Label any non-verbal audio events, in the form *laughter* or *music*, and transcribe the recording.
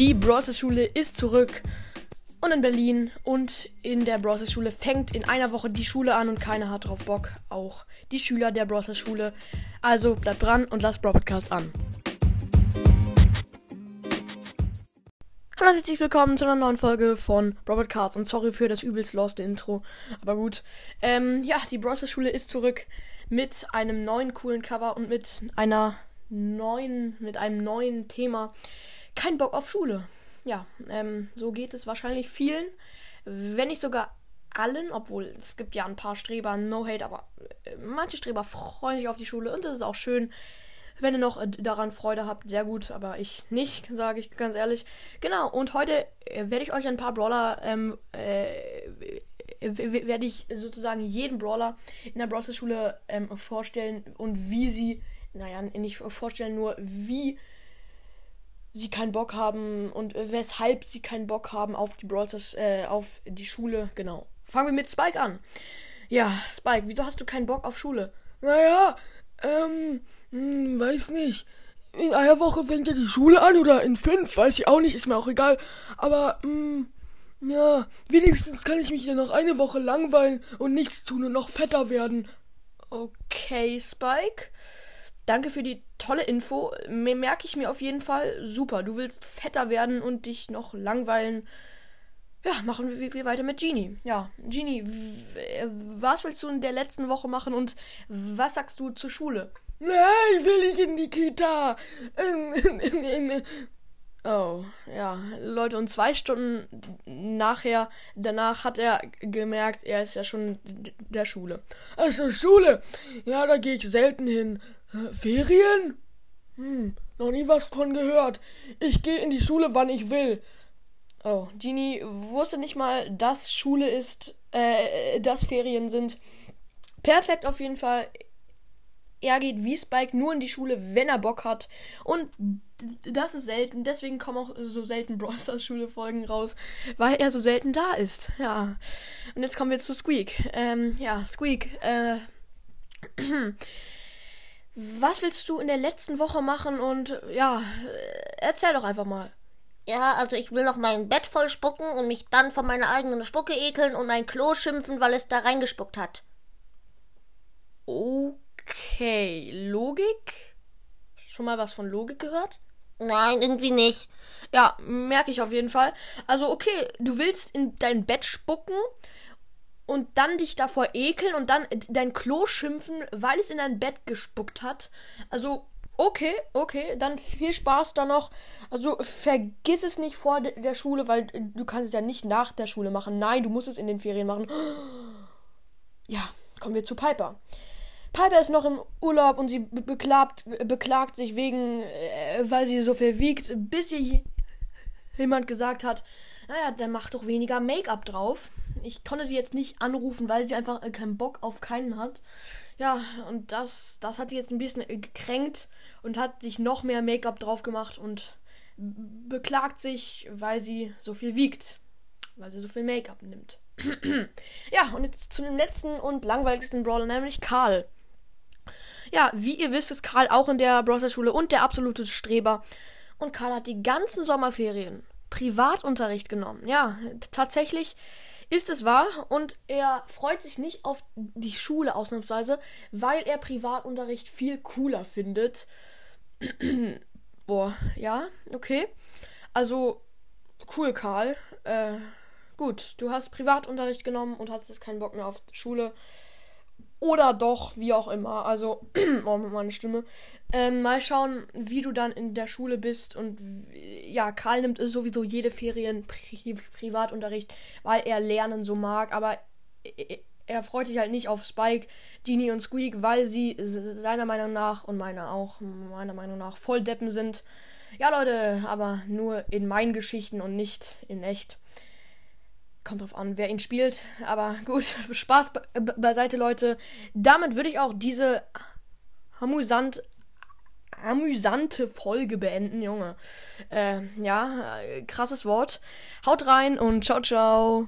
Die Brawlers Schule ist zurück. Und in Berlin und in der Brawlers Schule fängt in einer Woche die Schule an und keiner hat drauf Bock. Auch die Schüler der Brawlers Schule. Also bleibt dran und lasst Brawl Podcast an. Hallo und herzlich willkommen zu einer neuen Folge von Robert Cars und sorry für das übelst lost Intro, aber gut. Ähm, ja, die Brawlers Schule ist zurück mit einem neuen coolen Cover und mit einer neuen, mit einem neuen Thema. Kein Bock auf Schule. Ja, ähm, so geht es wahrscheinlich vielen, wenn nicht sogar allen, obwohl es gibt ja ein paar Streber, no hate, aber äh, manche Streber freuen sich auf die Schule und das ist auch schön. Wenn ihr noch äh, daran Freude habt, sehr gut, aber ich nicht, sage ich ganz ehrlich. Genau, und heute äh, werde ich euch ein paar Brawler, ähm, äh, werde ich sozusagen jeden Brawler in der Browser-Schule ähm, vorstellen und wie sie, naja, nicht vorstellen, nur wie sie keinen Bock haben und weshalb sie keinen Bock haben auf die Brawlers, äh, auf die Schule, genau. Fangen wir mit Spike an. Ja, Spike, wieso hast du keinen Bock auf Schule? Naja, ähm, hm, weiß nicht. In einer Woche fängt ja die Schule an oder in fünf, weiß ich auch nicht, ist mir auch egal. Aber, hm, ja, wenigstens kann ich mich ja noch eine Woche langweilen und nichts tun und noch fetter werden. Okay, Spike. Danke für die tolle Info. Merke ich mir auf jeden Fall. Super. Du willst fetter werden und dich noch langweilen. Ja, machen wir, wir weiter mit Genie. Ja, Genie, was willst du in der letzten Woche machen und was sagst du zur Schule? Nein, will ich in die Kita. oh, ja, Leute, und zwei Stunden nachher, danach hat er gemerkt, er ist ja schon der Schule. Also Schule? Ja, da gehe ich selten hin. Ferien? Hm, noch nie was von gehört. Ich gehe in die Schule, wann ich will. Oh, Genie wusste nicht mal, dass Schule ist, äh, dass Ferien sind. Perfekt auf jeden Fall er geht wie Spike nur in die Schule, wenn er Bock hat. Und das ist selten. Deswegen kommen auch so selten Brawl Schule Folgen raus, weil er so selten da ist. Ja. Und jetzt kommen wir zu Squeak. Ähm, ja, Squeak. Äh, *clears throat* was willst du in der letzten Woche machen? Und ja, erzähl doch einfach mal. Ja, also ich will noch mein Bett voll spucken und mich dann von meiner eigenen Spucke ekeln und mein Klo schimpfen, weil es da reingespuckt hat. Okay. Okay, Logik? Schon mal was von Logik gehört? Nein, irgendwie nicht. Ja, merke ich auf jeden Fall. Also, okay, du willst in dein Bett spucken und dann dich davor ekeln und dann dein Klo schimpfen, weil es in dein Bett gespuckt hat. Also, okay, okay, dann viel Spaß da noch. Also, vergiss es nicht vor der Schule, weil du kannst es ja nicht nach der Schule machen. Nein, du musst es in den Ferien machen. *gasps* Ja, kommen wir zu Piper. Piper ist noch im Urlaub und sie beklagt, beklagt sich wegen, äh, weil sie so viel wiegt, bis ihr jemand gesagt hat, naja, der macht doch weniger Make-up drauf. Ich konnte sie jetzt nicht anrufen, weil sie einfach äh, keinen Bock auf keinen hat. Ja, und das, das hat sie jetzt ein bisschen äh, gekränkt und hat sich noch mehr Make-up drauf gemacht und beklagt sich, weil sie so viel wiegt. Weil sie so viel Make-up nimmt. *clears throat* ja, und jetzt zu dem letzten und langweiligsten Brawler, nämlich Karl. Ja, wie ihr wisst, ist Karl auch in der Browser-Schule und der absolute Streber. Und Karl hat die ganzen Sommerferien Privatunterricht genommen. Ja, tatsächlich ist es wahr. Und er freut sich nicht auf die Schule ausnahmsweise, weil er Privatunterricht viel cooler findet. *clears throat* Boah, ja, okay. Also, cool, Karl. Äh, gut, du hast Privatunterricht genommen und hast jetzt keinen Bock mehr auf Schule. Oder doch, wie auch immer. Also, *clears throat* oh, meine Stimme. Ähm, mal schauen, wie du dann in der Schule bist. Und ja, Karl nimmt sowieso jede Ferien Pri Privatunterricht, weil er Lernen so mag. Aber er freut sich halt nicht auf Spike, Genie und Squeak, weil sie seiner Meinung nach und meiner auch, meiner Meinung nach, voll Deppen sind. Ja, Leute, aber nur in meinen Geschichten und nicht in echt. Kommt drauf an, wer ihn spielt. Aber gut, *laughs* Spaß be beiseite, Leute. Damit würde ich auch diese amüsant, amüsante Folge beenden, Junge. Äh, ja, krasses Wort. Haut rein und ciao, ciao.